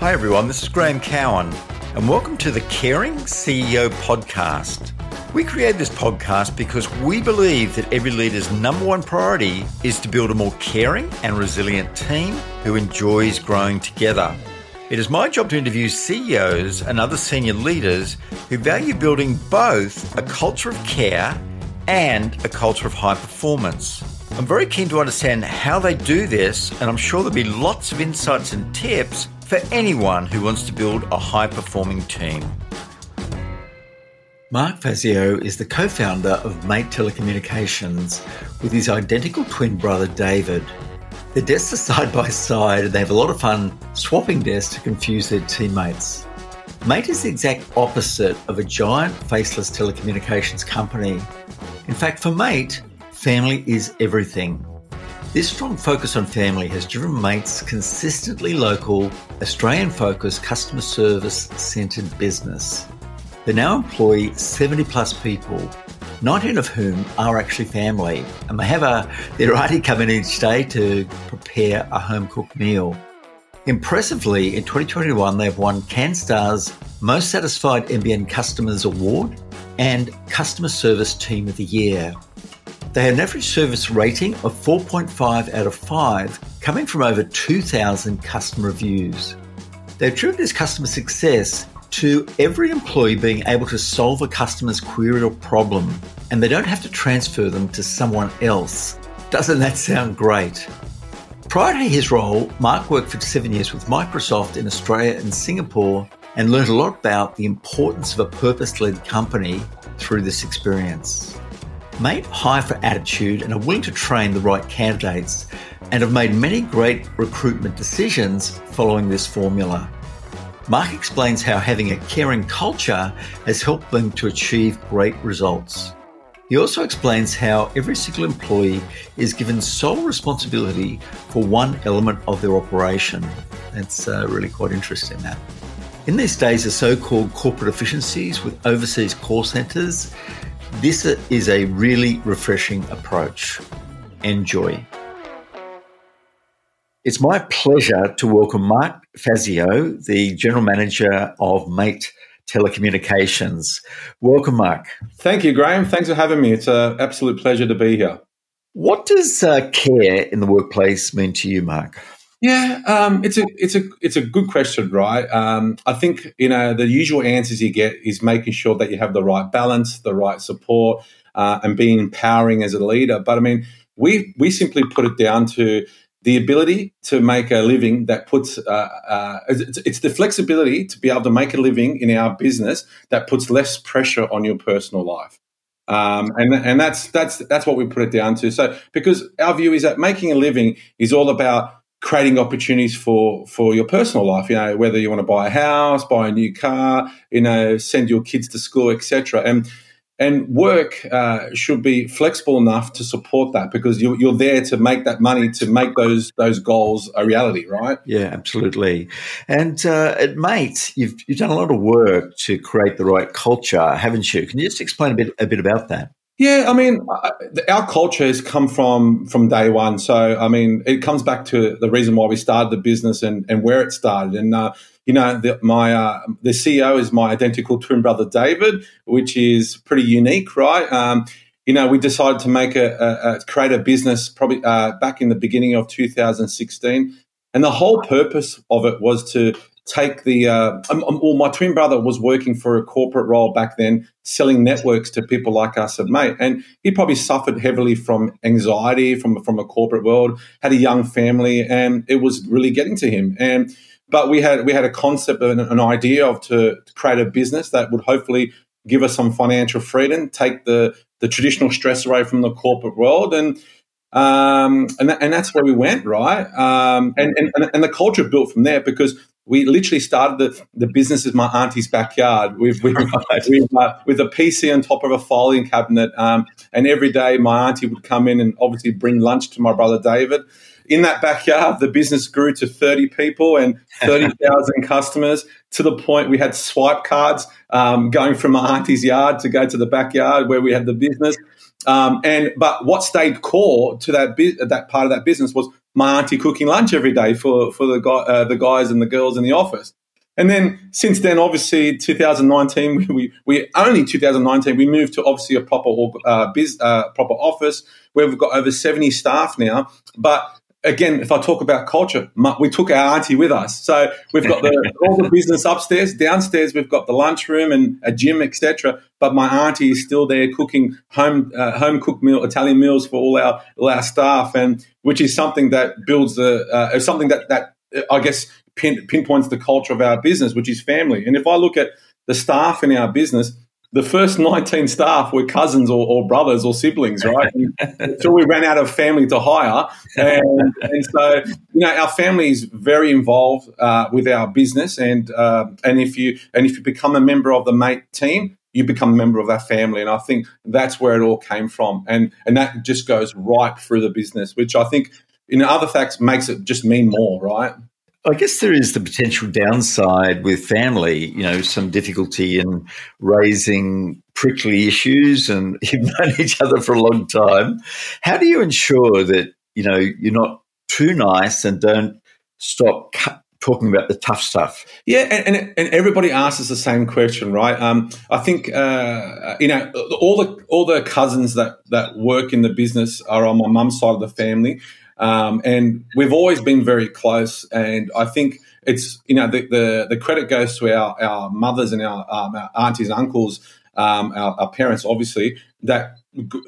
Hi, everyone. This is Graham Cowan, and welcome to the Caring CEO podcast. We created this podcast because we believe that every leader's number one priority is to build a more caring and resilient team who enjoys growing together. It is my job to interview CEOs and other senior leaders who value building both a culture of care and a culture of high performance. I'm very keen to understand how they do this, and I'm sure there'll be lots of insights and tips for anyone who wants to build a high performing team. Mark Fazio is the co founder of Mate Telecommunications with his identical twin brother David. Their desks are side by side and they have a lot of fun swapping desks to confuse their teammates. Mate is the exact opposite of a giant faceless telecommunications company. In fact, for Mate, family is everything. This strong focus on family has driven Mate's consistently local, Australian focused customer service centered business. They now employ 70 plus people 19 of whom are actually family, and they have a their auntie come in each day to prepare a home cooked meal. Impressively, in 2021, they've won CanStar's Most Satisfied NBN Customers Award and Customer Service Team of the Year. They had an average service rating of 4.5 out of 5, coming from over 2,000 customer reviews. They've driven this customer success to every employee being able to solve a customer's query or problem, and they don't have to transfer them to someone else. Doesn't that sound great? Prior to his role, Mark worked for seven years with Microsoft in Australia and Singapore and learned a lot about the importance of a purpose led company through this experience. Mate high for attitude and are willing to train the right candidates and have made many great recruitment decisions following this formula. Mark explains how having a caring culture has helped them to achieve great results. He also explains how every single employee is given sole responsibility for one element of their operation. That's uh, really quite interesting, that. In these days of so called corporate efficiencies with overseas call centres, this is a really refreshing approach. Enjoy. It's my pleasure to welcome Mark Fazio, the General Manager of Mate Telecommunications. Welcome, Mark. Thank you, Graham. Thanks for having me. It's an absolute pleasure to be here. What does uh, care in the workplace mean to you, Mark? Yeah, um, it's a it's a it's a good question, right? Um, I think you know the usual answers you get is making sure that you have the right balance, the right support, uh, and being empowering as a leader. But I mean, we we simply put it down to the ability to make a living that puts uh, uh, it's, it's, the flexibility to be able to make a living in our business that puts less pressure on your personal life um, and and that's that's that's what we put it down to so because our view is that making a living is all about creating opportunities for for your personal life you know whether you want to buy a house buy a new car you know send your kids to school etc and and work uh, should be flexible enough to support that because you're, you're there to make that money to make those those goals a reality, right? Yeah, absolutely. And uh, at Mate, you've you've done a lot of work to create the right culture, haven't you? Can you just explain a bit a bit about that? Yeah, I mean, our culture has come from from day one. So, I mean, it comes back to the reason why we started the business and, and where it started. And uh, you know, the, my uh, the CEO is my identical twin brother David, which is pretty unique, right? Um, you know, we decided to make a, a, a create a business probably uh, back in the beginning of 2016, and the whole purpose of it was to take the uh, um, um, well, my twin brother was working for a corporate role back then, selling networks to people like us at Mate, and he probably suffered heavily from anxiety from from a corporate world, had a young family, and it was really getting to him, and but we had we had a concept and an idea of to, to create a business that would hopefully give us some financial freedom, take the the traditional stress away from the corporate world, and um, and, and that's where we went, right? Um, and, and and the culture built from there because we literally started the, the business as my auntie's backyard with with, with, uh, with, a PC on top of a filing cabinet, um, and every day my auntie would come in and obviously bring lunch to my brother David in that backyard, the business grew to 30 people and 30,000 customers to the point we had swipe cards um, going from my auntie's yard to go to the backyard where we had the business. Um, and but what stayed core to that that part of that business was my auntie cooking lunch every day for for the guy, uh, the guys and the girls in the office. And then since then, obviously, 2019, we, we only 2019 we moved to obviously a proper uh, biz, uh, proper office where we've got over 70 staff now. But again, if I talk about culture, we took our auntie with us. So we've got the, all the business upstairs, downstairs we've got the lunchroom and a gym, etc. But my auntie is still there cooking home uh, home cooked meal Italian meals for all our all our staff, and which is something that builds the uh, something that that I guess pin, pinpoints the culture of our business, which is family. And if I look at the staff in our business, the first 19 staff were cousins or, or brothers or siblings, right? Until we ran out of family to hire. And, and, so, you know, our family is very involved uh, with our business. And, uh, and, if you, and if you become a member of the mate team, you become a member of our family. And I think that's where it all came from. And, and that just goes right through the business, which I think in other facts makes it just mean more, right? I guess there is the potential downside with family, you know, some difficulty in raising prickly issues and you've known each other for a long time. How do you ensure that, you know, you're not too nice and don't stop talking about the tough stuff? Yeah, and, and, and everybody asks us the same question, right? Um, I think, uh, you know, all the, all the cousins that, that work in the business are on my mum's side of the family. Um, and we've always been very close. And I think it's, you know, the, the, the credit goes to our, our mothers and our, um, our aunties uncles, um, our, our, parents, obviously, that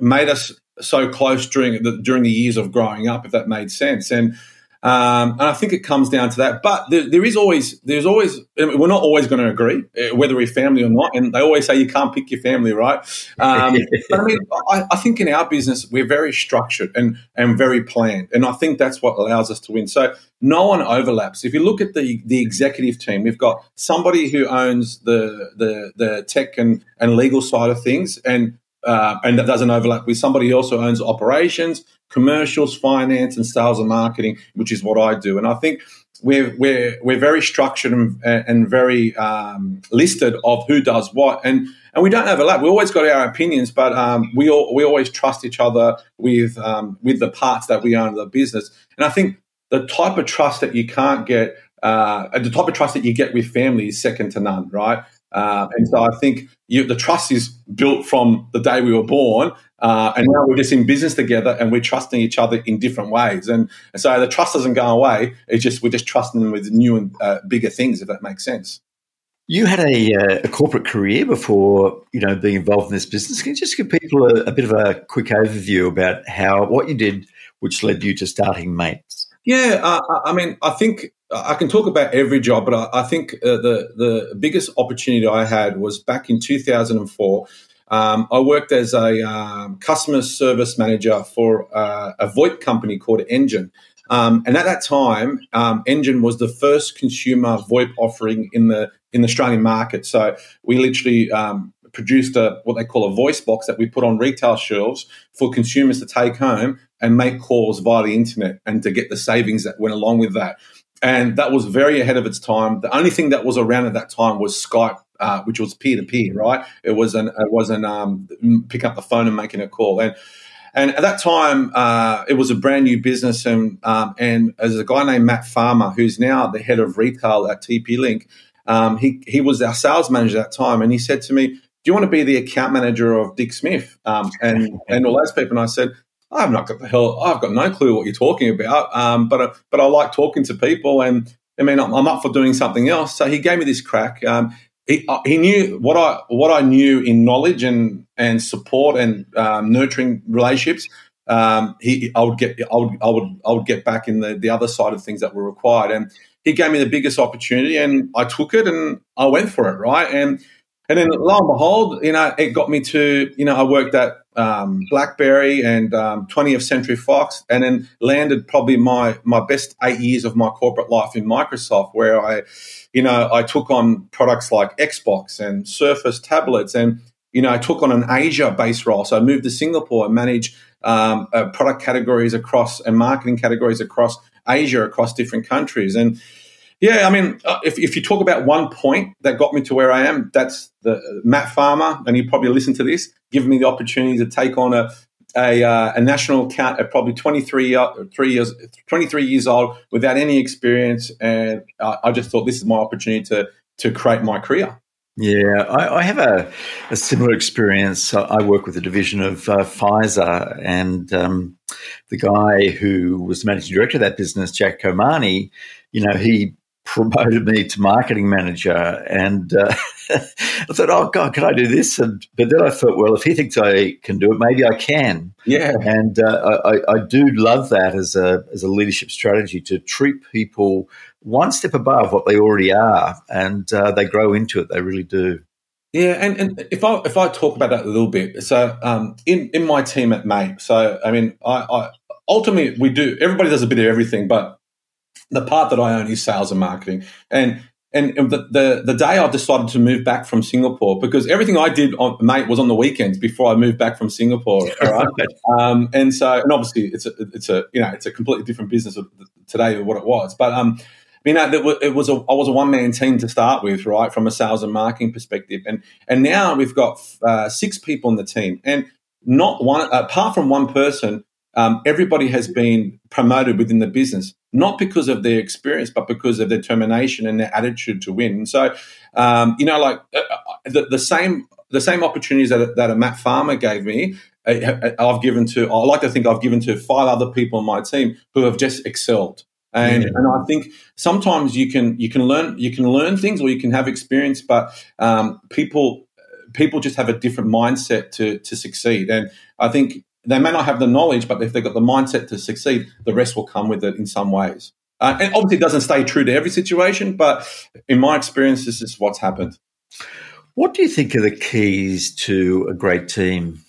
made us so close during the, during the years of growing up, if that made sense. And um, and I think it comes down to that. But there, there is always, there's always, we're not always going to agree uh, whether we're family or not. And they always say you can't pick your family, right? Um, but I mean, I, I, think in our business we're very structured and and very planned, and I think that's what allows us to win. So no one overlaps. If you look at the the executive team, we've got somebody who owns the the the tech and and legal side of things, and uh, and that doesn't overlap with somebody who also owns operations, commercials, finance, and sales and marketing, which is what I do. And I think we're we're we're very structured and, and very um, listed of who does what, and and we don't overlap. We always got our opinions, but um, we all, we always trust each other with um, with the parts that we own of the business. And I think the type of trust that you can't get, uh, the type of trust that you get with family is second to none, right? Uh, and so I think you, the trust is built from the day we were born, uh, and now we're just in business together and we're trusting each other in different ways. And, and so the trust doesn't go away. It's just we're just trusting them with new and uh, bigger things, if that makes sense. You had a, uh, a, corporate career before you know being involved in this business. Can you just give people a, a bit of a quick overview about how what you did, which led you to starting Mates? Yeah, uh, I mean, I think I can talk about every job, but I, I think uh, the the biggest opportunity I had was back in 2004. Um, I worked as a um, customer service manager for uh, a VoIP company called Engin. Um, and at that time, um, Engin was the first consumer VoIP offering in the in the Australian market. So we literally um, produced a what they call a voice box that we put on retail shelves for consumers to take home and make calls via the internet and to get the savings that went along with that and that was very ahead of its time. The only thing that was around at that time was Skype, uh, which was peer to peer, right? It wasn't it wasn't um, picking up the phone and making a call, and and at that time uh, it was a brand new business, and um, and as a guy named Matt Farmer, who's now the head of retail at TP Link, um, he he was our sales manager at that time, and he said to me, "Do you want to be the account manager of Dick Smith?" Um, and and all those people, and I said, I've not got the hell. I've got no clue what you're talking about. Um, but but I like talking to people, and I mean I'm, I'm, up for doing something else. So he gave me this crack. Um, he, uh, he knew what I what I knew in knowledge and and support and um, nurturing relationships. Um, he I would get I would I would I would get back in the the other side of things that were required, and he gave me the biggest opportunity, and I took it and I went for it. Right, and and then lo and behold, you know, it got me to, you know, I worked at um, BlackBerry and um, 20th Century Fox, and then landed probably my my best eight years of my corporate life in Microsoft, where I, you know, I took on products like Xbox and Surface tablets, and you know, I took on an Asia-based role. So I moved to Singapore and managed um, uh, product categories across and marketing categories across Asia, across different countries, and yeah, I mean, uh, if, if you talk about one point that got me to where I am, that's the uh, Matt Farmer, and he probably listened to this, giving me the opportunity to take on a a, uh, a national account at probably 23, uh, three years, 23 years old without any experience. And I, just thought this is my opportunity to, to create my career. Yeah, I, I have a, a, similar experience. I work with a division of Pfizer, and um, the guy who was the managing director of that business, Jack Komani, you know, he promoted me to marketing manager, and uh, I thought, "Oh God, can I do this?" And but then I thought, well, if he thinks I can do it, maybe I can. Yeah, and uh, I, I do love that as a as a leadership strategy to treat people one step above what they already are, and uh, they grow into it. They really do. Yeah, and, and if I if I talk about that a little bit, so um, in in my team at Mate, so I mean, I, I ultimately we do everybody does a bit of everything, but the part that I own is sales and marketing, and and the, the, the day I decided to move back from Singapore, because everything I did on mate was on the weekends before I moved back from Singapore. Right? um, and so, and obviously, it's a it's a you know it's a completely different business today than what it was. But um, you know, it was a, I was a one man team to start with, right, from a sales and marketing perspective, and and now we've got uh, six people in the team, and not one apart from one person. Um, everybody has been promoted within the business, not because of their experience, but because of their determination and their attitude to win. And so, um, you know, like uh, uh the, the same the same opportunities that, that a Matt Farmer gave me, I've given to. I like to think I've given to five other people on my team who have just excelled. And, yeah. and I think sometimes you can you can learn you can learn things or you can have experience, but um, people people just have a different mindset to to succeed. And I think they may not have the knowledge, but if they've got the mindset to succeed, the rest will come with it in some ways. Uh, and obviously, it doesn't stay true to every situation, but in my experience, this is what's happened. What do you think are the keys to a great team?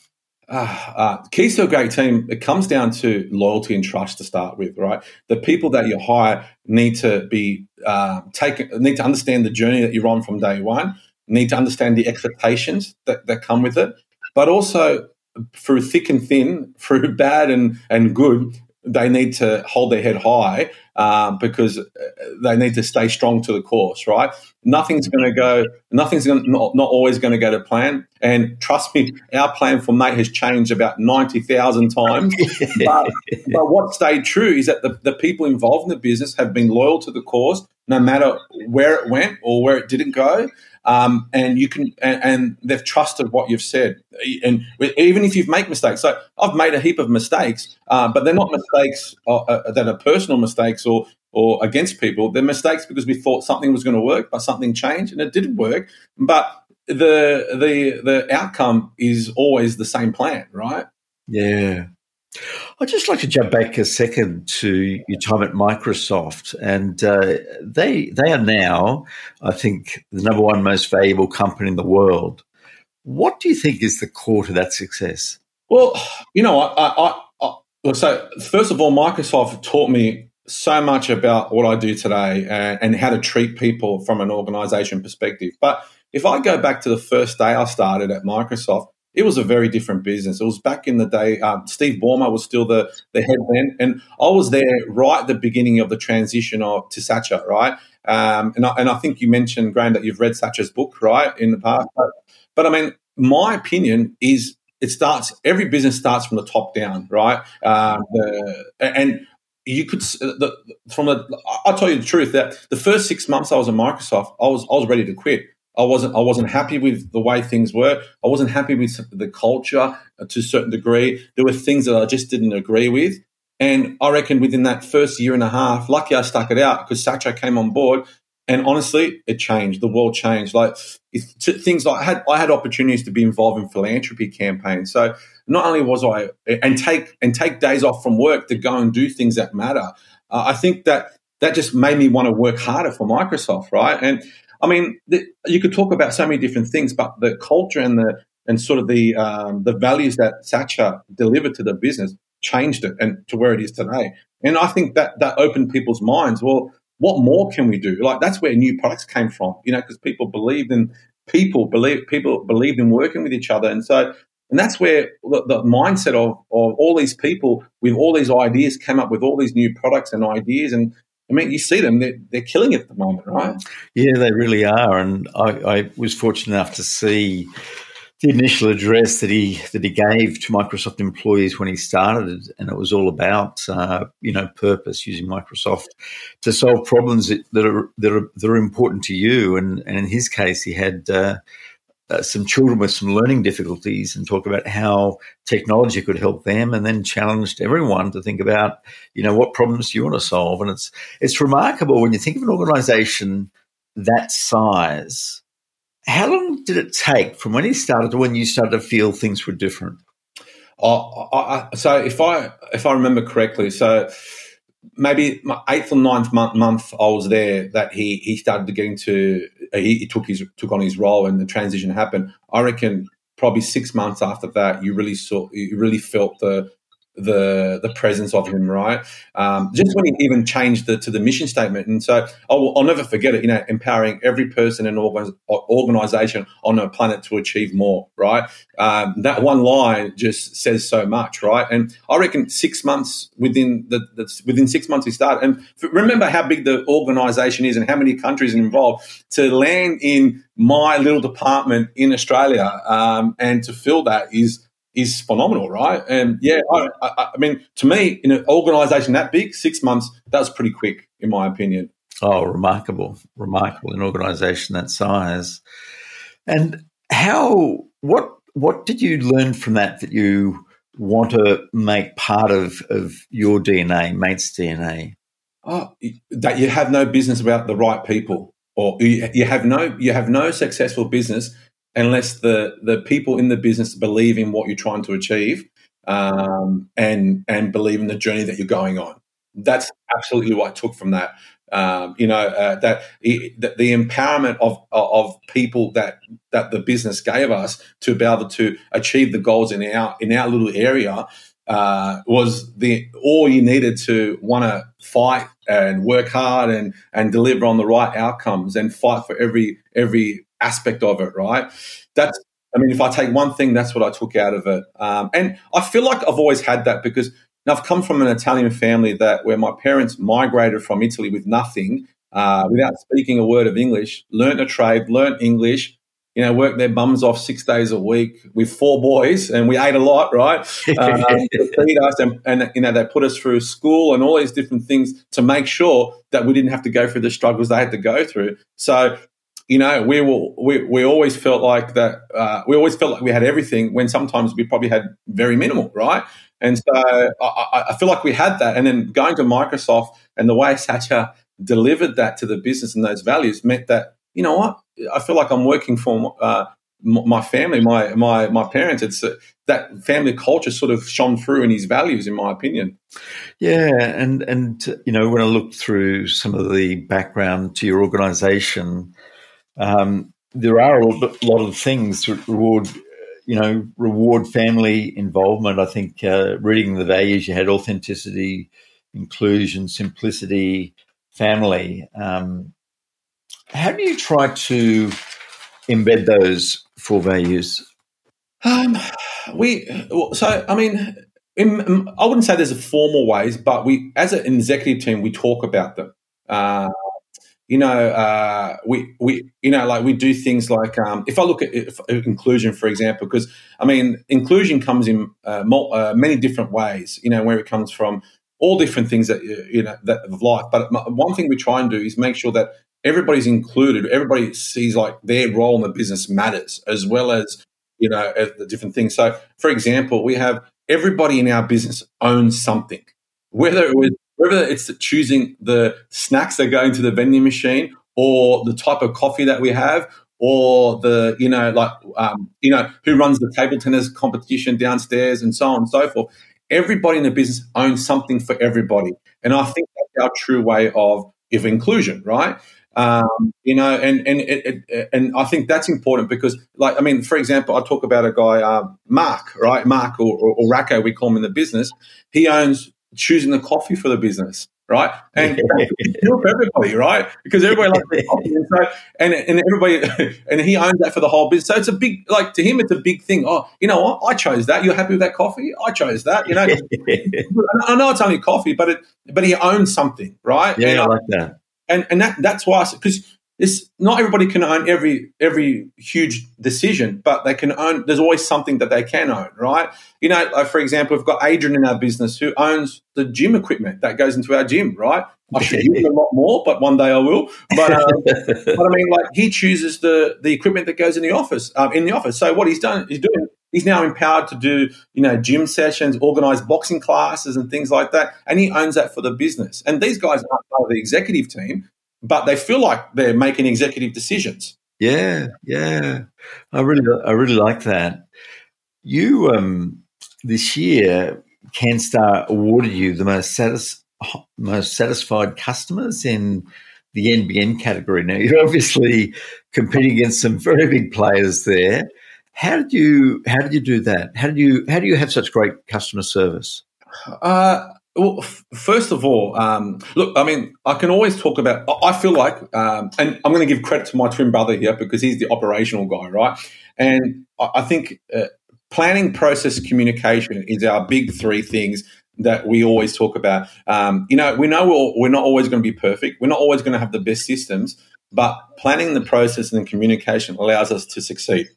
Uh, uh, keys to a great team, it comes down to loyalty and trust to start with, right? The people that you hire need to be uh, taken, need to understand the journey that you're on from day one, need to understand the expectations that, that come with it, but also through thick and thin, through bad and, and good, they need to hold their head high uh, because uh, they need to stay strong to the course, right? Nothing's going to go, nothing's gonna, not, not always going to go to plan. And trust me, our plan for Mate has changed about 90,000 times. but, but what stayed true is that the, the people involved in the business have been loyal to the cause, no matter where it went or where it didn't go. Um, and you can and, and, they've trusted what you've said. And even if you've made mistakes so i've made a heap of mistakes uh, but they're not mistakes uh, uh, that are personal mistakes or or against people. They're mistakes because we thought something was going to work but something changed and it didn't work. But the the the outcome is always the same plan right? Yeah I'd just like to jump back a second to your time at Microsoft, and uh, they they are now, I think, the number one most valuable company in the world. What do you think is the core to that success? Well, you know, I, I, I so first of all, Microsoft taught me so much about what I do today and, and how to treat people from an organization perspective. But if I go back to the first day I started at Microsoft, it was a very different business. It was back in the day. Um, Steve Ballmer was still the, the head then, and I was there right at the beginning of the transition of to Satya, right? Um, and I, and I think you mentioned Graham that you've read Satya's book, right, in the past. But, but I mean, my opinion is it starts. Every business starts from the top down, right? Um, the, and you could the, from the. I'll tell you the truth that the first six months I was at Microsoft, I was I was ready to quit I wasn't I wasn't happy with the way things were. I wasn't happy with the culture to a certain degree. There were things that I just didn't agree with. And I reckon within that first year and a half, lucky I stuck it out because Satya came on board. And honestly, it changed. The world changed. Like things like I had, I had opportunities to be involved in philanthropy campaigns. So not only was I and take and take days off from work to go and do things that matter. Uh, I think that that just made me want to work harder for Microsoft, right? And I mean, the, you could talk about so many different things, but the culture and the and sort of the um, the values that Satya delivered to the business changed it and to where it is today. And I think that that opened people's minds. Well, what more can we do? Like that's where new products came from, you know, because people believed in people believe people believed in working with each other, and so and that's where the, the mindset of of all these people with all these ideas came up with all these new products and ideas, and I mean, you see them; they're, they're killing it at the moment, right? Yeah, they really are. And I, I was fortunate enough to see the initial address that he that he gave to Microsoft employees when he started, and it was all about uh, you know purpose, using Microsoft to solve problems that, that are that are that are important to you. And, and in his case, he had uh, uh, some children with some learning difficulties, and talk about how technology could help them, and then challenged everyone to think about you know what problems do you want to solve. And it's it's remarkable when you think of an organisation that size how long did it take from when he started to when you started to feel things were different? Oh, I, I, so if I if I remember correctly, so maybe my eighth or ninth month, month I was there that he he started to get into uh, he, he, took his took on his role and the transition happened. I reckon probably six months after that you really saw you really felt the the the presence of him, right? Um, just when he even changed the, to the mission statement, and so I'll, I'll never forget it. You know, empowering every person and organization on a planet to achieve more, right? Um, that one line just says so much, right? And I reckon six months within the, the within six months he started, and remember how big the organization is and how many countries are involved to land in my little department in Australia um, and to fill that is is phenomenal, right? And yeah, I, I, I mean, to me, in an organisation that big, six months, that's pretty quick, in my opinion. Oh, remarkable, remarkable! An organisation that size, and how what what did you learn from that that you want to make part of of your DNA, mate's DNA? Oh, that you have no business about the right people, or you, you have no you have no successful business unless the the people in the business believe in what you're trying to achieve um, and and believe in the journey that you're going on. That's absolutely what I took from that. Um, you know uh, that the, the, empowerment of of people that that the business gave us to be able to achieve the goals in our in our little area uh, was the all you needed to want to fight and work hard and and deliver on the right outcomes and fight for every every aspect of it, right? That's, I mean, if I take one thing, that's what I took out of it. Um, and I feel like I've always had that because I've come from an Italian family that where my parents migrated from Italy with nothing, uh, without speaking a word of English, learnt a trade, learnt English, you know, worked their bums off six days a week with four boys, and we ate a lot, right? Um, feed us, and, and, you know, they put us through school and all these different things to make sure that we didn't have to go through the struggles they had to go through. So you know, we will, we, we always felt like that, uh, we always felt like we had everything when sometimes we probably had very minimal, right? And so I, I feel like we had that. And then going to Microsoft and the way Satya delivered that to the business and those values meant that, you know what, I feel like I'm working for uh, my family, my, my, my parents. It's uh, that family culture sort of shone through in his values, in my opinion. Yeah, and and you know when I looked through some of the background to your organisation, um, there are a lot of things that reward, you know, reward family involvement. I think uh, reading the values, you had authenticity, inclusion, simplicity, family. Um, how do you try to embed those four values? Um, we so I mean, in, I wouldn't say there's a formal ways, but we as an executive team we talk about them. Uh, you know, uh, we we you know like we do things like um, if I look at if, inclusion, for example, because I mean inclusion comes in uh, uh, many different ways. You know, where it comes from, all different things that you know that of life. But one thing we try and do is make sure that everybody's included. Everybody sees like their role in the business matters as well as you know as the different things. So, for example, we have everybody in our business owns something, whether it was whether it's choosing the snacks that go into the vending machine or the type of coffee that we have or the you know like um, you know who runs the table tennis competition downstairs and so on and so forth everybody in the business owns something for everybody. And i think that's our true way of of inclusion right? Um, you know and and it, it, and i think that's important because like i mean for example i talk about a guy uh, mark right? Mark or, or, or racco we call him in the business. He owns choosing the coffee for the business, right? And for everybody, right? Because everybody likes the coffee, and so and and everybody and he owns that for the whole business. So it's a big like to him, it's a big thing. Oh, you know what? I chose that. You're happy with that coffee? I chose that. You know, I know it's only coffee, but it but he owns something, right? Yeah, and, I like that. And and that that's why because this not everybody can own every every huge decision, but they can own. There's always something that they can own, right? You know, like for example, we've got Adrian in our business who owns the gym equipment that goes into our gym, right? I should use a lot more, but one day I will. But, um, but I mean, like he chooses the the equipment that goes in the office. Um, in the office, so what he's done, he's doing. He's now empowered to do, you know, gym sessions, organize boxing classes, and things like that. And he owns that for the business. And these guys aren't part of the executive team, but they feel like they're making executive decisions. Yeah, yeah, I really, I really like that. You um, this year, CanStar awarded you the most satis- most satisfied customers in the NBN category. Now you're obviously competing against some very big players there. How did you how did you do that? How did you how do you have such great customer service? Uh, well, f- first of all, um, look, I mean, I can always talk about, I feel like, um, and I'm going to give credit to my twin brother here because he's the operational guy, right? And I, I think uh, planning, process, communication is our big three things that we always talk about. Um, you know, we know we're, we're not always going to be perfect, we're not always going to have the best systems, but planning the process and the communication allows us to succeed.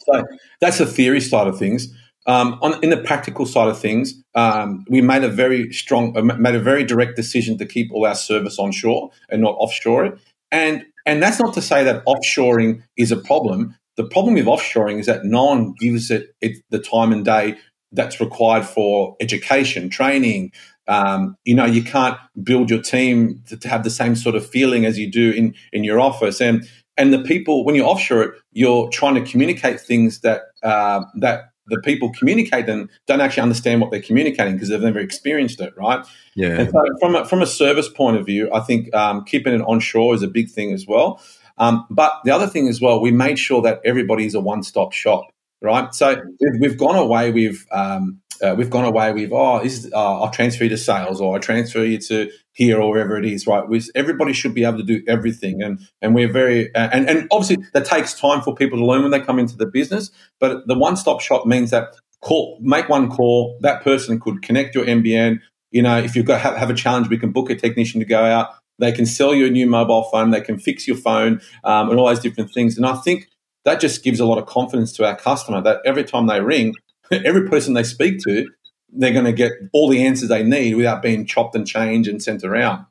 So that's the theory side of things. Um, on, in the practical side of things, um, we made a very strong, uh, made a very direct decision to keep all our service onshore and not offshore it. And and that's not to say that offshoring is a problem. The problem with offshoring is that no one gives it, it the time and day that's required for education, training. Um, you know, you can't build your team to, to, have the same sort of feeling as you do in in your office. And and the people when you offshore it, you're trying to communicate things that uh, that the people communicate communicating don't actually understand what they're communicating because they've never experienced it, right? Yeah. And so from a, from a service point of view, I think um, keeping it onshore is a big thing as well. Um, but the other thing as well, we made sure that everybody is a one stop shop, right? So we've, we've gone away with um, uh, we've gone away with oh, this is, uh, I'll transfer you to sales or I transfer you to here or wherever it is, right? With everybody should be able to do everything, and and we're very uh, and and obviously that takes time for people to learn when they come into the business. But the one stop shop means that call make one call, that person could connect your NBN You know, if you've got have, have a challenge, we can book a technician to go out. They can sell you a new mobile phone. They can fix your phone um, and all those different things. And I think that just gives a lot of confidence to our customer that every time they ring, every person they speak to they're going to get all the answers they need without being chopped and changed and sent around.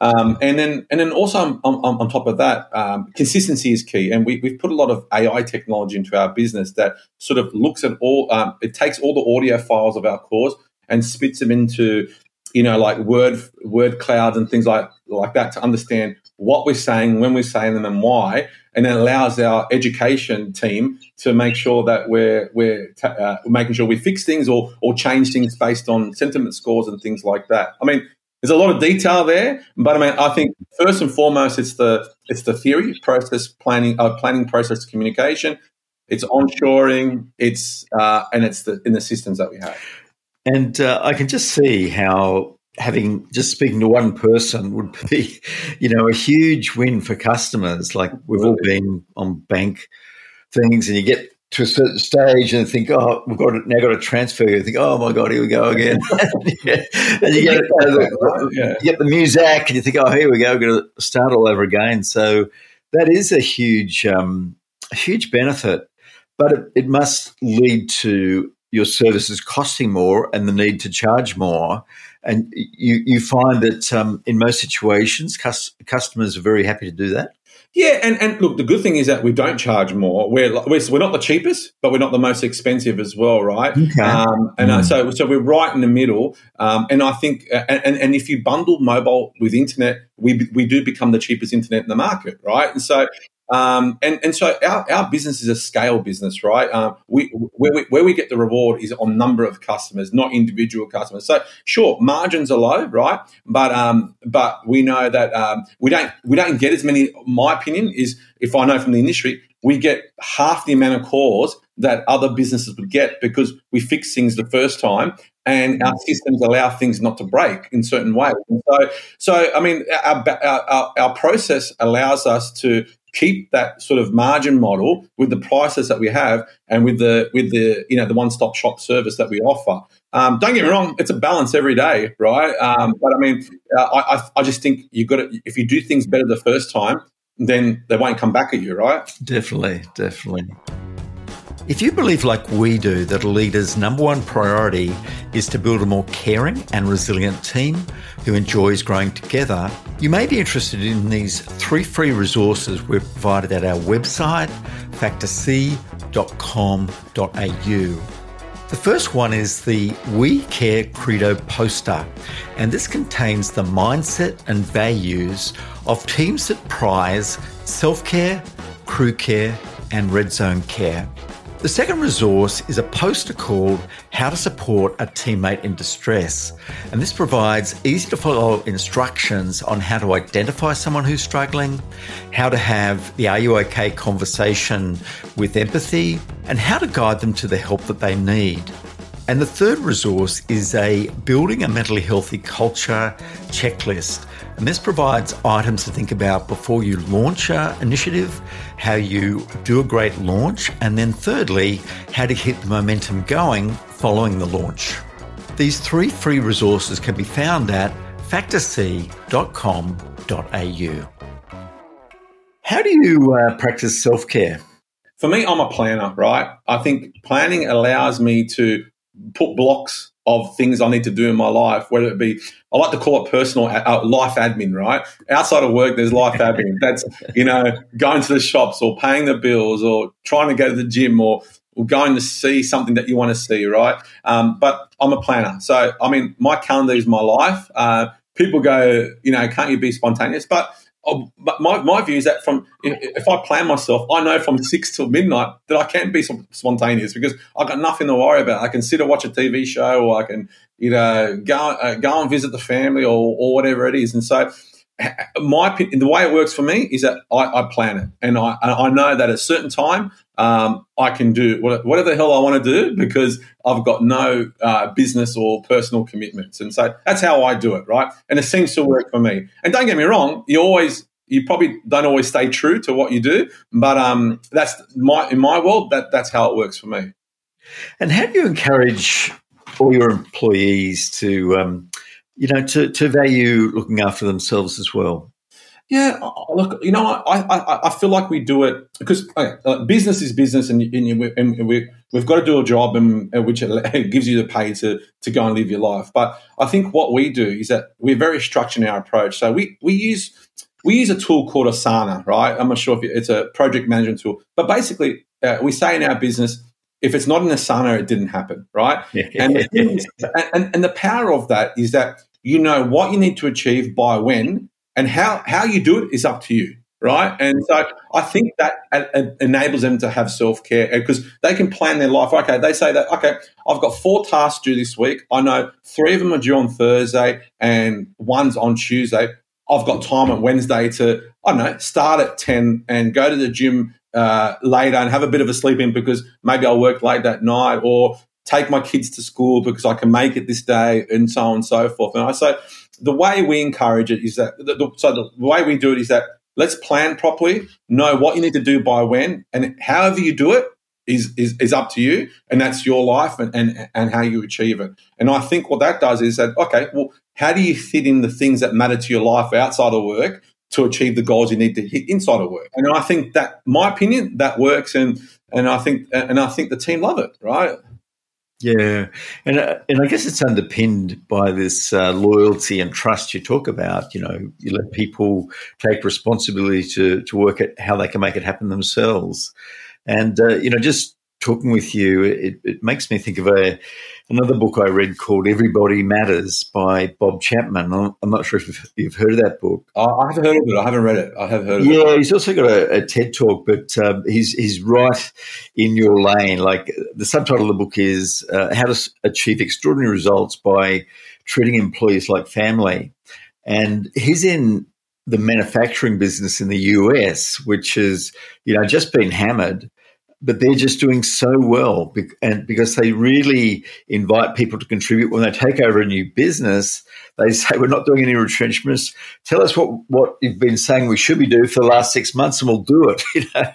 Um, and then, and then also on, on, on top of that, um, consistency is key. And we, have put a lot of AI technology into our business that sort of looks at all. Um, it takes all the audio files of our calls and spits them into, you know, like word word clouds and things like like that to understand what we're saying, when we're saying them, and why and it allows our education team to make sure that we're we're uh, making sure we fix things or or change things based on sentiment scores and things like that. I mean, there's a lot of detail there, but I mean, I think first and foremost, it's the it's the theory, process planning, uh, planning, process communication. It's onshoring. It's uh, and it's the in the systems that we have. And uh, I can just see how having just speaking to one person would be, you know, a huge win for customers. Like we've all been on bank things, and you get to a certain stage and think, oh, we've got to, now got to transfer. You think, oh my god, here we go again. yeah. And you get, yeah. you get the music, and you think, oh, here we go, we're going to start all over again. So that is a huge, um, a huge benefit, but it, it must lead to your services costing more and the need to charge more. And you, you find that um, in most situations, cus- customers are very happy to do that. Yeah, and, and look, the good thing is that we don't charge more. We're we're, we're not the cheapest, but we're not the most expensive as well, right? Okay. Um, and mm. so so we're right in the middle. Um, and I think, uh, and, and if you bundle mobile with internet, we we do become the cheapest internet in the market, right? And so um, and, and so our, our business is a scale business, right? Um, we, where, we, where we get the reward is on number of customers, not individual customers. So sure, margins are low, right? But um, but we know that um, we don't we don't get as many. My opinion is, if I know from the industry, we get half the amount of calls that other businesses would get because we fix things the first time and our systems allow things not to break in certain ways. And so, so I mean, our, our, our process allows us to keep that sort of margin model with the prices that we have and with the with the you know the one stop shop service that we offer. Um, don't get me wrong; it's a balance every day, right? Um, but I mean, uh, I, I just think you've got to if you do things better the first time, then they won't come back at you, right? Definitely, definitely. If you believe, like we do, that a leader's number one priority is to build a more caring and resilient team who enjoys growing together, you may be interested in these three free resources we've provided at our website, factorc.com.au. The first one is the We Care Credo poster, and this contains the mindset and values of teams that prize self care, crew care, and red zone care. The second resource is a poster called How to Support a Teammate in Distress. And this provides easy to follow instructions on how to identify someone who's struggling, how to have the Are You OK conversation with empathy, and how to guide them to the help that they need. And the third resource is a Building a Mentally Healthy Culture checklist. And this provides items to think about before you launch an initiative, how you do a great launch, and then thirdly, how to keep the momentum going following the launch. These three free resources can be found at factorc.com.au. How do you uh, practice self care? For me, I'm a planner, right? I think planning allows me to put blocks of things I need to do in my life, whether it be, I like to call it personal uh, life admin, right? Outside of work, there's life admin. That's, you know, going to the shops or paying the bills or trying to go to the gym or, or going to see something that you want to see, right? Um, but I'm a planner. So, I mean, my calendar is my life. Uh, people go, you know, can't you be spontaneous? But Oh, my, my view is that from if I plan myself, I know from six till midnight that I can't be spontaneous because I've got nothing to worry about. I can sit and watch a TV show, or I can you know go uh, go and visit the family, or or whatever it is. And so, my the way it works for me is that I, I plan it, and I I know that at a certain time um, I can do whatever the hell I want to do because I've got no uh, business or personal commitments. And so that's how I do it, right? And it seems to work for me. And don't get me wrong, you always, you probably don't always stay true to what you do, but um, that's my, in my world, that, that's how it works for me. And how do you encourage all your employees to, um, you know, to, to value looking after themselves as well? Yeah, look, you know, I, I, I feel like we do it because okay, uh, business is business, and, and, and we, we've got to do a job, and, which gives you the pay to to go and live your life. But I think what we do is that we're very structured in our approach. So we we use we use a tool called Asana, right? I'm not sure if it's a project management tool, but basically, uh, we say in our business, if it's not in Asana, it didn't happen, right? and, the is, and, and the power of that is that you know what you need to achieve by when and how how you do it is up to you right? And so i think that enables them to have self-care because they can plan their life. Okay they say that okay i've got four tasks due this week. I know three of them are due on thursday and one's on tuesday. I've got time on wednesday to i don't know start at 10 and go to the gym uh, later and have a bit of a sleep in because maybe i'll work late that night or take my kids to school because i can make it this day and so on and so forth and i say the way we encourage it is that the, the, so the way we do it is that let's plan properly, know what you need to do by when, and however you do it is is, is up to you, and that's your life and, and and how you achieve it. And I think what that does is that okay, well, how do you fit in the things that matter to your life outside of work to achieve the goals you need to hit inside of work? And I think that, my opinion, that works, and and I think and I think the team love it, right? Yeah, and uh, and I guess it's underpinned by this uh, loyalty and trust you talk about. You know, you let people take responsibility to to work at how they can make it happen themselves, and uh, you know, just talking with you, it, it makes me think of a another book I read called Everybody Matters by Bob Chapman. I'm not sure if you've heard of that book. I haven't heard of it. I haven't read it. I have heard of yeah, it. Yeah, he's also got a, a TED talk, but um, he's he's right in your lane. Like the subtitle of the book is uh, How to Achieve Extraordinary Results by Treating Employees Like Family. And he's in the manufacturing business in the US, which has, you know, just been hammered but they're just doing so well and because they really invite people to contribute. When they take over a new business they say we're not doing any retrenchments. Tell us what, what you've been saying we should be doing for the last six months and we'll do it you know?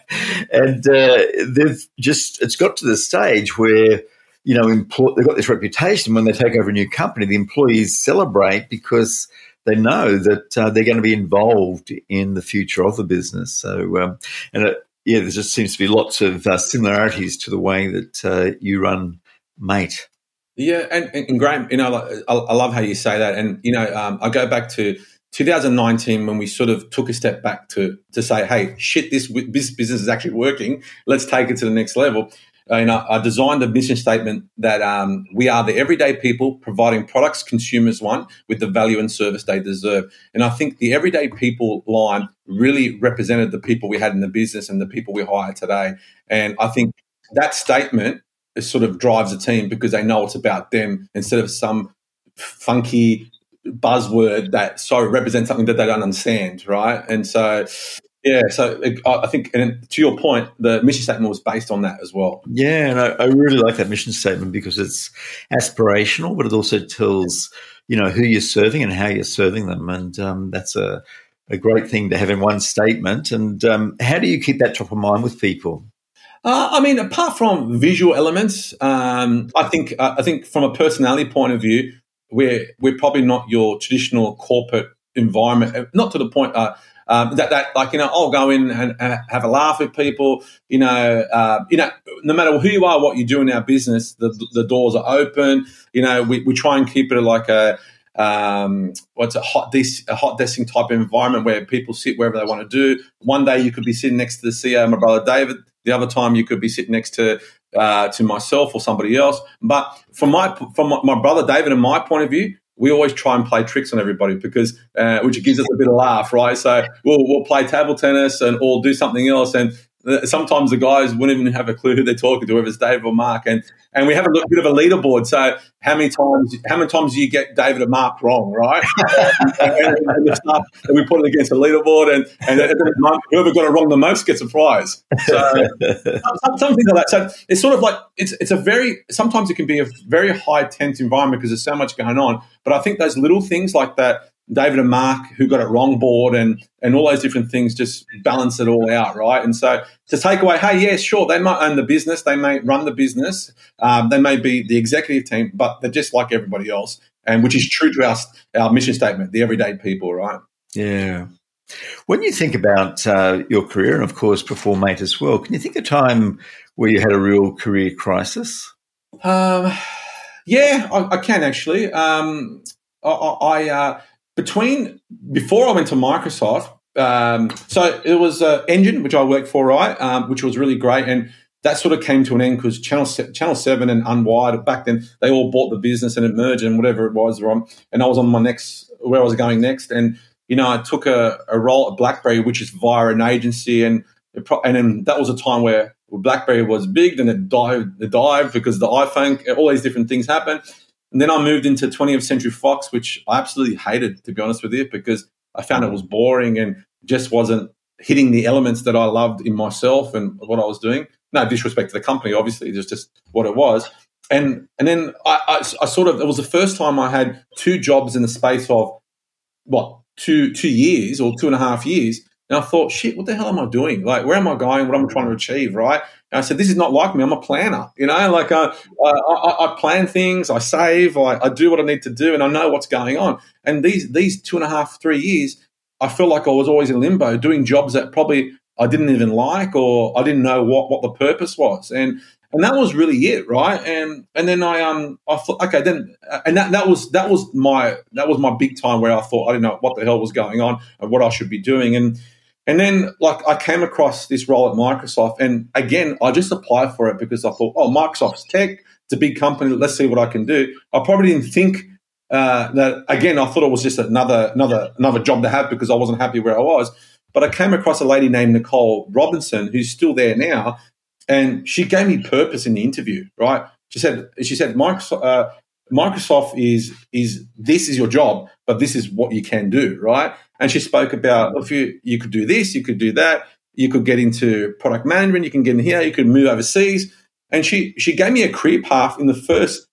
And uh, they've just it's got to the stage where you know empl- they've got this reputation when they take over a new company the employees celebrate because they know that uh, they're going to be involved in the future of the business. So, um, and it, yeah, there just seems to be lots of uh, similarities to the way that uh, you run Mate. Yeah, and, and Graham, you know, I, I, love how you say that, and you know, um, I go back to 2019 when we sort of took a step back to to say, hey, shit, this this business is actually working. Let's take it to the next level. Know, I designed a mission statement that um, we are the everyday people providing products consumers want with the value and service they deserve. And I think the everyday people line really represented the people we had in the business and the people we hire today. And I think that statement sort of drives a team because they know it's about them instead of some funky buzzword that so represents something that they don't understand, right? And so yeah, so I think, and to your point, the mission statement was based on that as well. Yeah, and I, I, really like that mission statement because it's aspirational, but it also tells you know who you're serving and how you're serving them, and um, that's a a great thing to have in one statement. And um, how do you keep that top of mind with people? Uh, I mean, apart from visual elements, um, I think uh, I think from a personality point of view, we're we're probably not your traditional corporate environment. Not to the point. Uh, um, that that like you know I'll go in and, and have a laugh with people. You know, uh, you know, no matter who you are, what you do in our business, the the doors are open. You know, we, we try and keep it like a um, what's a hot desk, a hot desking type environment where people sit wherever they want to do. One day you could be sitting next to the CEO, my brother David. The other time you could be sitting next to uh, to myself or somebody else. But from my from my brother David and my point of view, we always try and play tricks on everybody because uh, which gives us a bit of laugh, right? So we'll we'll play table tennis and or do something else, and sometimes the guys wouldn't even have a clue who they're talking to, whether it's David or Mark, and and we have a bit of a leaderboard. So how many times how many times do you get David or Mark wrong, right? and, and, and, and, we put it against a leaderboard, and and whoever got it wrong the most gets a prize. So some, something like that. So it's sort of like it's it's a very sometimes it can be a very high tense environment because there's so much going on. But I think those little things like that David and Mark who got it wrong board and and all those different things just balance it all out, right? And so to take away, hey, yeah, sure, they might own the business, they may run the business, um, they may be the executive team, but they're just like everybody else, and which is true to our our mission statement, the everyday people, right? Yeah. When you think about uh, your career, and of course before Mate as well, can you think of a time where you had a real career crisis? Um, yeah, I, I can actually. Um, I, I uh, between before I went to Microsoft, um, so it was uh, Engin, which I worked for, right, um, which was really great, and that sort of came to an end because Channel Channel Seven and Unwired back then they all bought the business and it merged and whatever it was. And I was on my next where I was going next, and you know I took a, a role at BlackBerry, which is via an agency, and and then that was a time where BlackBerry was big, then it dived, it dived because the iPhone, all these different things happened. And then I moved into 20th Century Fox, which I absolutely hated, to be honest with you, because I found it was boring and just wasn't hitting the elements that I loved in myself and what I was doing. No disrespect to the company, obviously, it's just what it was. And and then I, I, I sort of it was the first time I had two jobs in the space of what two two years or two and a half years. And I thought, shit, what the hell am I doing? Like, where am I going? What am I trying to achieve? Right? And I said, this is not like me. I'm a planner, you know, like uh, I, I, I, plan things, I save, I, I, do what I need to do, and I know what's going on. And these these two and a half, three years, I felt like I was always in limbo, doing jobs that probably I didn't even like, or I didn't know what, what the purpose was, and and that was really it, right? And and then I um I thought, okay, then and that that was that was my that was my big time where I thought I didn't know what the hell was going on and what I should be doing, and and then, like, I came across this role at Microsoft, and again, I just applied for it because I thought, oh, Microsoft's tech, it's a big company. Let's see what I can do. I probably didn't think uh, that. Again, I thought it was just another another another job to have because I wasn't happy where I was. But I came across a lady named Nicole Robinson, who's still there now, and she gave me purpose in the interview. Right? She said, she said, Microsoft, uh, Microsoft is is this is your job, but this is what you can do, right? And she spoke about if you you could do this, you could do that, you could get into product management, you can get in here, you could move overseas. And she she gave me a career path in the first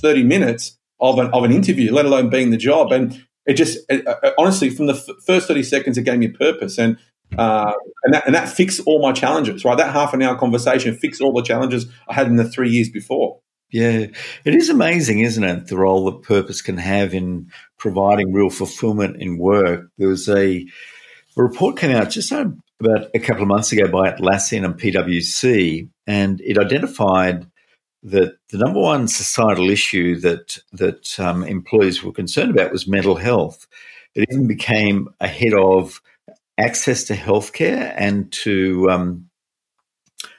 thirty minutes of an of an interview, let alone being the job. And it just it, uh, honestly, from the f- first thirty seconds, it gave me purpose and. Uh, and that and that fixed all my challenges, right? That half an hour conversation fixed all the challenges I had in the three years before. Yeah, it is amazing, isn't it? The role that purpose can have in providing real fulfillment in work. There was a, a report came out just about a couple of months ago by Atlassian and PwC, and it identified that the number one societal issue that that um, employees were concerned about was mental health. It even became ahead of access to healthcare and to um,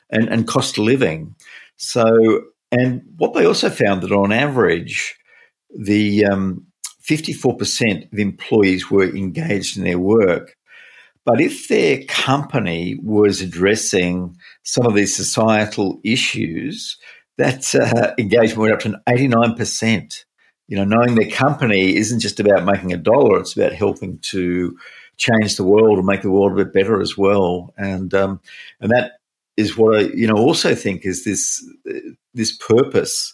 and, and cost of living. So, and what they also found that on average, the um, 54% of employees were engaged in their work. But if their company was addressing some of these societal issues, that uh, engagement went up to 89%. You know, knowing their company isn't just about making a dollar, it's about helping to change the world and make the world a bit better as well. And um, and that is what I, you know, also think is this this purpose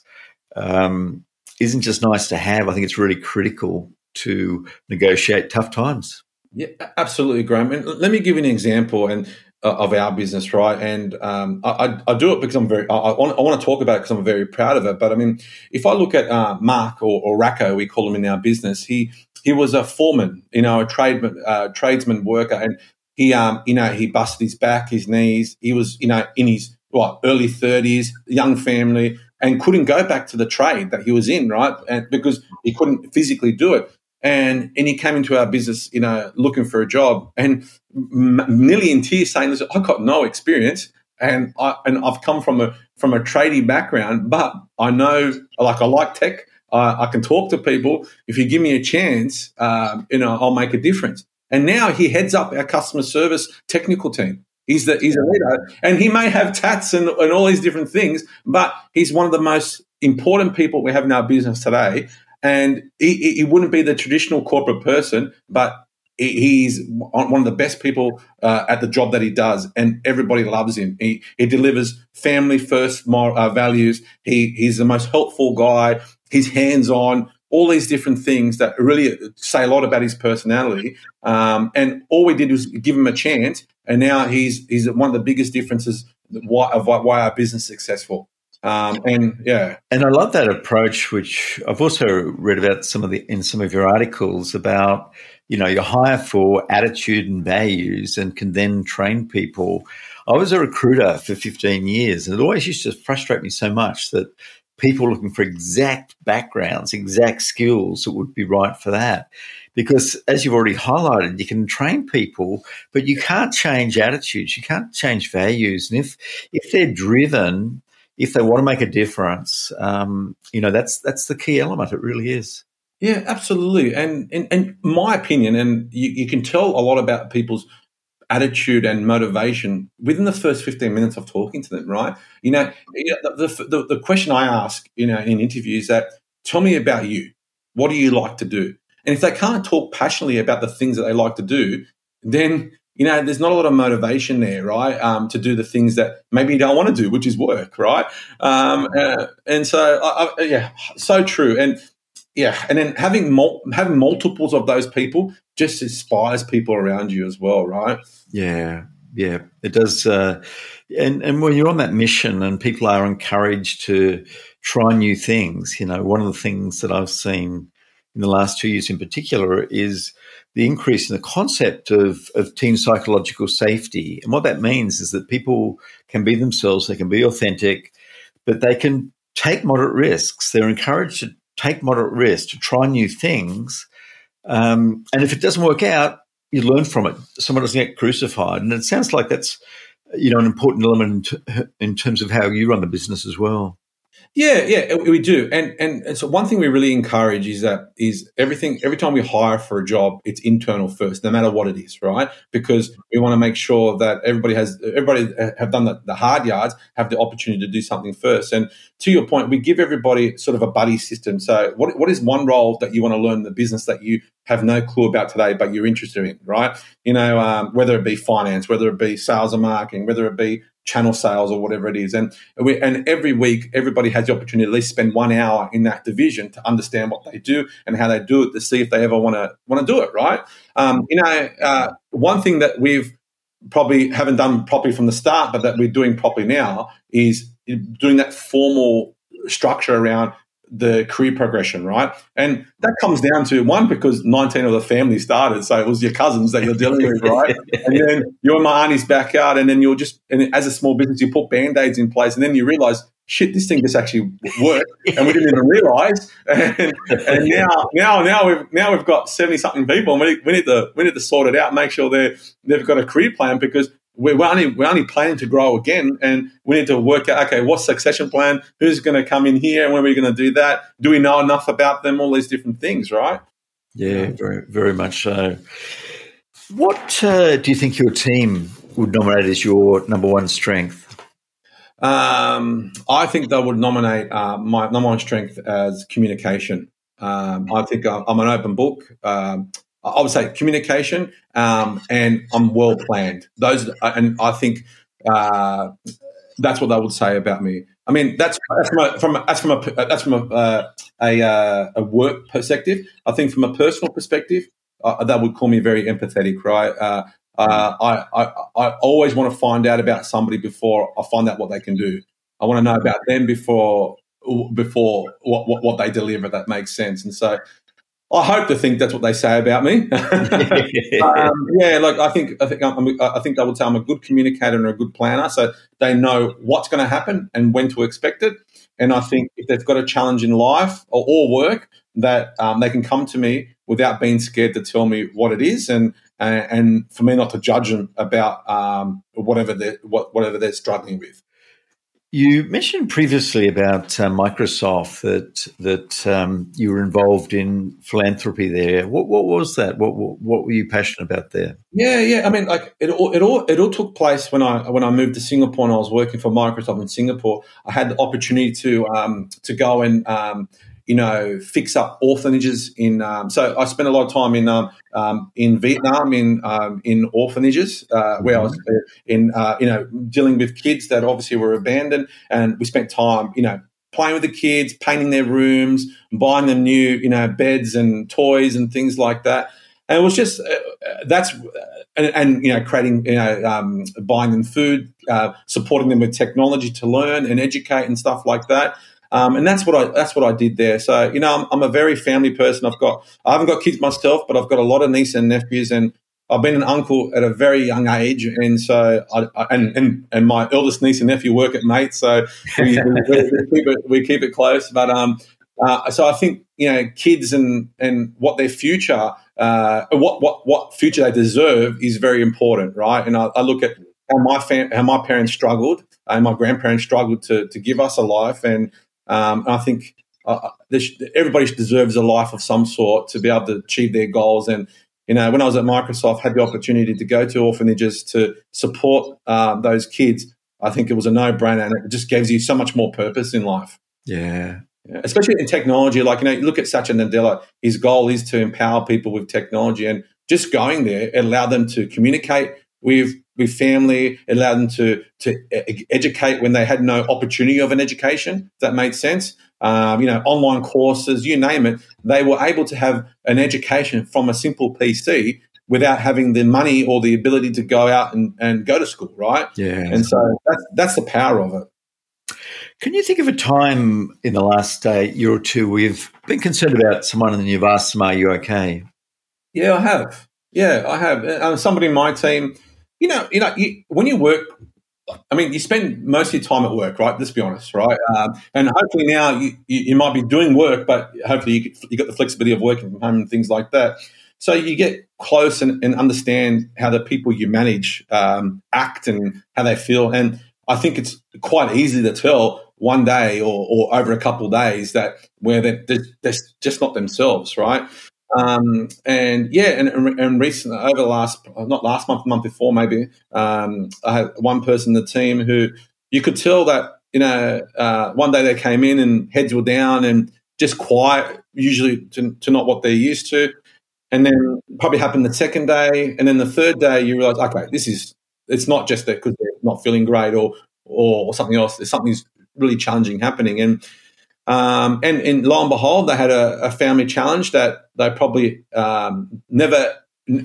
um, isn't just nice to have. I think it's really critical to negotiate tough times. Yeah, absolutely, Graham. And let me give you an example and uh, of our business, right? And um, I, I, do it because I'm very, I, I, want, to talk about it because I'm very proud of it. But I mean, if I look at uh, Mark or, or Racco, we call him in our business, he he was a foreman, you know, a tradesman, uh, tradesman worker, and he, um, you know, he busted his back, his knees. He was, you know, in his what early thirties, young family, and couldn't go back to the trade that he was in, right? And because he couldn't physically do it. And, and he came into our business, you know, looking for a job and m- nearly in tears saying, listen, I've got no experience and I, and I've come from a, from a trading background, but I know, like I like tech. I, I can talk to people. If you give me a chance, um, you know, I'll make a difference. And now he heads up our customer service technical team. He's the he's a leader, and he may have tats and, and all these different things, but he's one of the most important people we have in our business today. And he, he wouldn't be the traditional corporate person, but he's one of the best people uh, at the job that he does, and everybody loves him. He, he delivers family first uh, values. He, he's the most helpful guy. He's hands on all these different things that really say a lot about his personality. Um, and all we did was give him a chance, and now he's he's one of the biggest differences why, of why our business is successful. Um, and yeah, and I love that approach, which I've also read about some of the in some of your articles about. You know, you hire for attitude and values, and can then train people. I was a recruiter for 15 years, and it always used to frustrate me so much that people looking for exact backgrounds, exact skills that would be right for that. Because as you've already highlighted, you can train people, but you can't change attitudes, you can't change values. And if if they're driven, if they want to make a difference, um, you know that's that's the key element. It really is. Yeah, absolutely. And and, and my opinion, and you, you can tell a lot about people's attitude and motivation within the first 15 minutes of talking to them, right? You know, the, the, the question I ask, you know, in interviews that tell me about you. What do you like to do? And if they can't talk passionately about the things that they like to do, then you know there's not a lot of motivation there, right? Um, to do the things that maybe you don't want to do, which is work, right? Um, uh, and so, I, I, yeah, so true. And yeah, and then having mul- having multiples of those people just inspires people around you as well, right? Yeah, yeah, it does. Uh, and and when you're on that mission, and people are encouraged to try new things, you know, one of the things that I've seen in the last two years, in particular, is the increase in the concept of of team psychological safety. And what that means is that people can be themselves, they can be authentic, but they can take moderate risks. They're encouraged to take moderate risks, to try new things. Um, and if it doesn't work out, you learn from it. Someone doesn't get crucified. And it sounds like that's, you know, an important element in, in terms of how you run the business as well. Yeah, yeah, we do. And, and and so one thing we really encourage is that is everything every time we hire for a job, it's internal first, no matter what it is, right? Because we want to make sure that everybody has everybody uh, have done the, the hard yards, have the opportunity to do something first. And to your point, we give everybody sort of a buddy system. So what what is one role that you want to learn in the business that you have no clue about today, but you're interested in, right? You know, um, whether it be finance, whether it be sales and marketing, whether it be channel sales or whatever it is. And we, and every week, everybody has the opportunity to at least spend one hour in that division to understand what they do and how they do it to see if they ever want to want to do it. Right? Um, you know, uh, one thing that we've probably haven't done properly from the start, but that we're doing properly now is doing that formal structure around the career progression, right? And that comes down to one because 19 of the family started, so it was your cousins that you're dealing with, right? and then you're in my auntie's backyard, and then you're just, and as a small business, you put band aids in place, and then you realize, shit, this thing just actually worked, and we didn't even realize. And, and now, now, now we've now we've got 70 something people, and we, we need to we need to sort it out, make sure they they've got a career plan because we're only we're only planning to grow again, and we need to work out okay, what's succession plan? Who's going to come in here? and When are we going to do that? Do we know enough about them? All these different things, right? Yeah, very very much so. What uh, do you think your team would nominate as your number one strength? Um, I think they would nominate uh, my number one strength as communication. Um, I think I'm an open book. Um, I would say communication, um, and I'm well planned. Those, and I think uh, that's what they would say about me. I mean, that's from a, from that's from a that's from a uh, a, uh, a, work perspective. I think from a personal perspective, uh, that would call me very empathetic, right? Uh, uh, I, I I always want to find out about somebody before I find out what they can do. I want to know about them before before what, what, what they deliver. That makes sense, and so I hope to think that's what they say about me. um, yeah, like I think I think I'm, I think they will say I'm a good communicator and a good planner, so they know what's going to happen and when to expect it. And I think if they've got a challenge in life or, or work, that um, they can come to me without being scared to tell me what it is, and and, and for me not to judge them about um, whatever they what, whatever they're struggling with. You mentioned previously about uh, Microsoft that that um, you were involved in philanthropy there. What, what was that? What, what, what were you passionate about there? Yeah, yeah. I mean, like it all it all it all took place when I when I moved to Singapore and I was working for Microsoft in Singapore. I had the opportunity to um, to go and um, you know, fix up orphanages in. Um, so I spent a lot of time in um, um, in Vietnam in um, in orphanages uh, where. I was mm-hmm. in, uh, you know, dealing with kids that obviously were abandoned, and we spent time, you know, playing with the kids, painting their rooms, buying them new, you know, beds and toys and things like that. And it was just uh, that's and, and, you know creating you know um, buying them food, uh, supporting them with technology to learn and educate and stuff like that. Um, and that's what I that's what I did there. So you know, I'm, I'm, a very family person. I've got I haven't got kids myself, but I've got a lot of nieces and nephews, and I've been an uncle at a very young age. And so I, I and, and and my eldest niece and nephew work at Mate, so we, we, we, keep it we keep it close. But um, uh, so I think you know, kids and and what their future, uh, what what what future they deserve is very important, right? And I, I look at how my fam- how my parents struggled and my grandparents struggled to to give us a life, and um, I think uh, uh everybody deserves a life of some sort to be able to achieve their goals. And you know, when I was at Microsoft, had the opportunity to go to orphanages to support uh, those kids. I think it was a no-brainer, and it just gives you so much more purpose in life. Yeah. yeah. Especially in technology, like you know, you look at Satya Nadella. His goal is to empower people with technology, and just going there allowed them to communicate with with family, it allowed them to to educate when they had no opportunity of an education. that made sense. Um, you know, online courses, you name it. They were able to have an education from a simple PC without having the money or the ability to go out and, and go to school, right? Yeah. And so that's that's the power of it. Can you think of a time in the last uh, year or two we've been concerned about someone and you've asked them, "Are you okay?" Yeah, I have. Yeah, I have. Uh, somebody in my team you know, you know, you, when you work, I mean, you spend most of your time at work, right? Let's be honest, right? Um, and hopefully now you, you, you, might be doing work, but hopefully you, you got the flexibility of working from home and things like that. So you get close and, and understand how the people you manage um, act and how they feel. And I think it's quite easy to tell one day or, or over a couple of days that where they're, they're just not themselves, right? Um, and yeah, and, and recently, over the last, not last month, the month before, maybe, um, I had one person in the team who you could tell that, you know, uh, one day they came in and heads were down and just quiet, usually to, to not what they're used to. And then probably happened the second day. And then the third day, you realize, okay, this is, it's not just that because they're not feeling great or, or, or something else. There's something's really challenging happening. And, um, and, and lo and behold, they had a, a family challenge that they probably um, never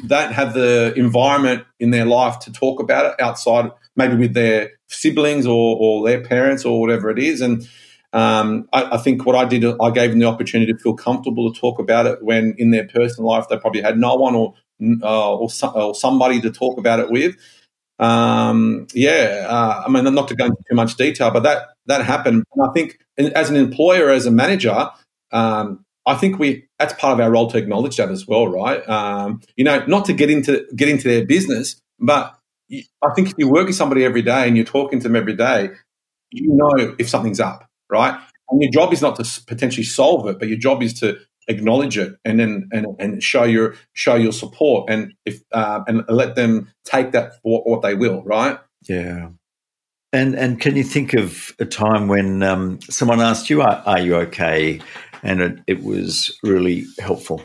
don't have the environment in their life to talk about it outside, maybe with their siblings or, or their parents or whatever it is. And Um, I, I, think what I did, I gave them the opportunity to feel comfortable to talk about it when in their personal life they probably had no one or uh, or, or, somebody to talk about it with. Um, yeah, uh, I mean, not to go into too much detail, but that that happened. And I think as an employer, as a manager, um, I think we that's part of our role to acknowledge that as well, right? Um, you know, not to get into get into their business, but I think if you work with somebody every day and you're talking to them every day, you know if something's up, right? And your job is not to potentially solve it, but your job is to acknowledge it and then and, and show your show your support and if uh, and let them take that for what they will, right? Yeah. And and can you think of a time when um, someone asked you, "Are, are you okay?" and it, it was really helpful?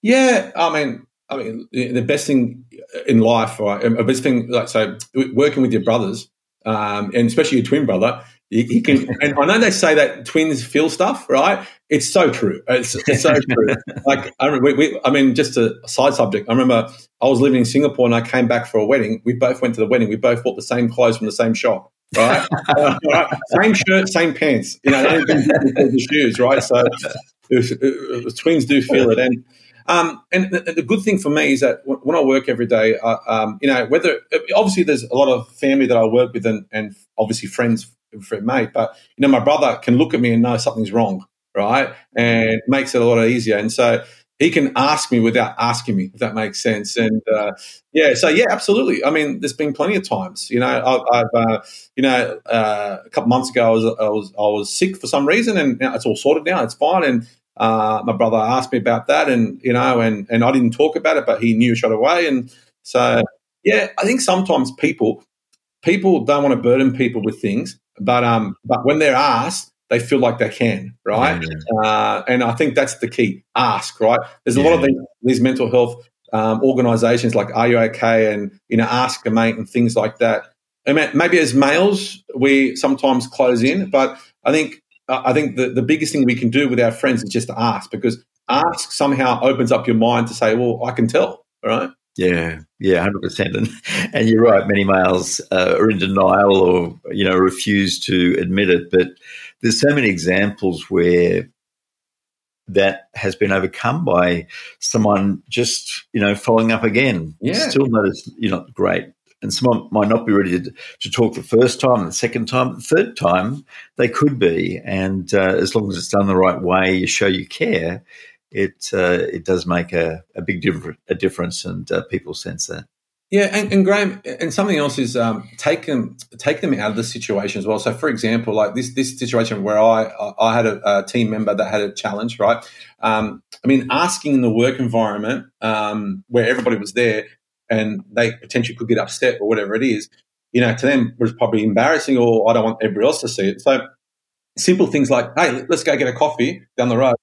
Yeah, I mean, I mean, the best thing in life, right? The best thing, like so, working with your brothers, um, and especially your twin brother, he, can, and I know they say that twins feel stuff, right? It's so true. It's, it's so true. Like I, we, we, I mean, just a side subject. I remember I was living in Singapore and I came back for a wedding. We both went to the wedding. We both bought the same clothes from the same shop, right? uh, right? Same shirt, same pants. You know, the shoes, right? So it, it, twins do feel it, and um, and the, the, good thing for me is that when I work every day, uh, um, you know, whether obviously there's a lot of family that I work with, and, and obviously friends for mate. But you know, my brother can look at me and know something's wrong, right? And makes it a lot easier. And so he can ask me without asking me, if that makes sense. And uh, yeah, so yeah, absolutely. I mean, there's been plenty of times. You know, I, have uh, you know, uh, a couple months ago, I was I was I was sick for some reason, and it's all sorted now. It's fine. And uh, my brother asked me about that, and you know, and and I didn't talk about it, but he knew straight away. And so yeah, I think sometimes people people don't want to burden people with things but um, but when they're asked, they feel like they can, right? Uh, and I think that's the key. Ask, right? There's a yeah. lot of these, these mental health um, organisations like Are You Okay? and you know, Ask a Mate and things like that. I mean, maybe as males we sometimes close in, but I think I think the, the biggest thing we can do with our friends is just to ask because ask somehow opens up your mind to say, well, I can tell, right? Yeah, yeah, hundred percent. And and you're right. Many males uh, are in denial or you know refuse to admit it. But there's so many examples where that has been overcome by someone just you know following up again. Yeah, still not as you know great. And someone might not be ready to, to talk the first time, the second time, the third time. They could be, and uh, as long as it's done the right way, you show you care it uh, it does make a, a big a difference, and uh, people sense that. Yeah, and, and, Graham, and something else is um, take them take them out of the situation as well. So, for example, like this this situation where I I had a, a team member that had a challenge, right? Um, I mean, asking in the work environment um, where everybody was there and they potentially could get upset or whatever it is, you know, to them was probably embarrassing, or I don't want everybody else to see it. So, simple things like, hey, let's go get a coffee down the road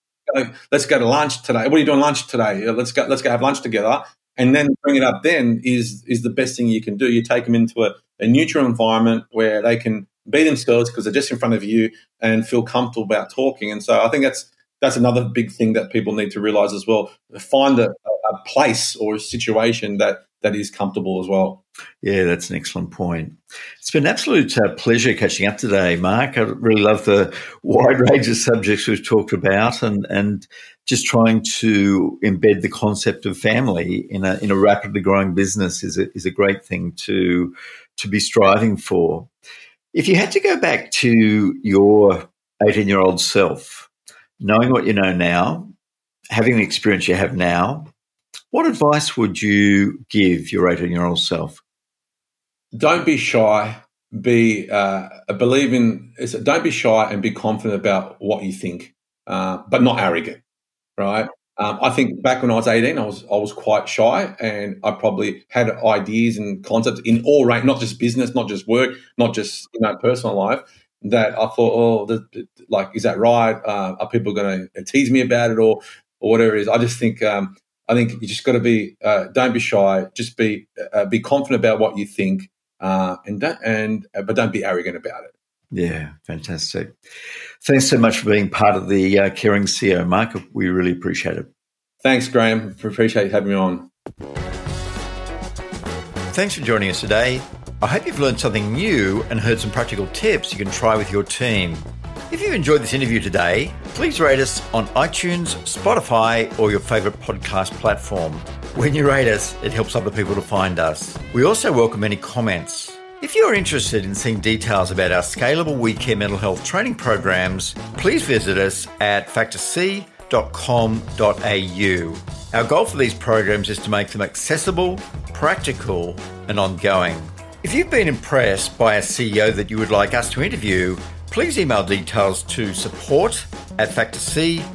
let's go to lunch today. What are you doing lunch today? Let's go. Let's go have lunch together. And then bring it up. Then is is the best thing you can do. You take them into a, a neutral environment where they can be themselves because they're just in front of you and feel comfortable about talking. And so I think that's that's another big thing that people need to realize as well. Find a, a place or a situation that that is comfortable as well. Yeah, that's an excellent point. It's been an absolute uh, pleasure catching up today, Mark. I really love the wide range of subjects we've talked about and, and just trying to embed the concept of family in a, in a rapidly growing business is a, is a great thing to, to be striving for. If you had to go back to your 18 year old self, knowing what you know now, having the experience you have now, what advice would you give your 18 year old self? Don't be shy. Be uh, believe in. Don't be shy and be confident about what you think, uh, but not arrogant. Right. Um, I think back when I was 18, I was I was quite shy, and I probably had ideas and concepts in all range, not just business, not just work, not just you know personal life. That I thought, oh, the, like, is that right? Uh, are people going to tease me about it, or or whatever it is? I just think um, I think you just got to be uh, don't be shy. Just be uh, be confident about what you think, uh, and don't, and uh, but don't be arrogant about it. Yeah, fantastic. Thanks so much for being part of the uh, Caring CEO, Mark. We really appreciate it. Thanks, Graham. Appreciate having me on. Thanks for joining us today. I hope you've learned something new and heard some practical tips you can try with your team. If you enjoyed this interview today, please rate us on iTunes, Spotify, or your favourite podcast platform. When you rate us, it helps other people to find us. We also welcome any comments. If you're interested in seeing details about our scalable We Care mental health training programs, please visit us at factorc.com.au. Our goal for these programs is to make them accessible, practical, and ongoing. If you've been impressed by a CEO that you would like us to interview, please email details to support at factorc.com.au.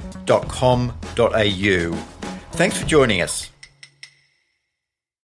Thanks for joining us.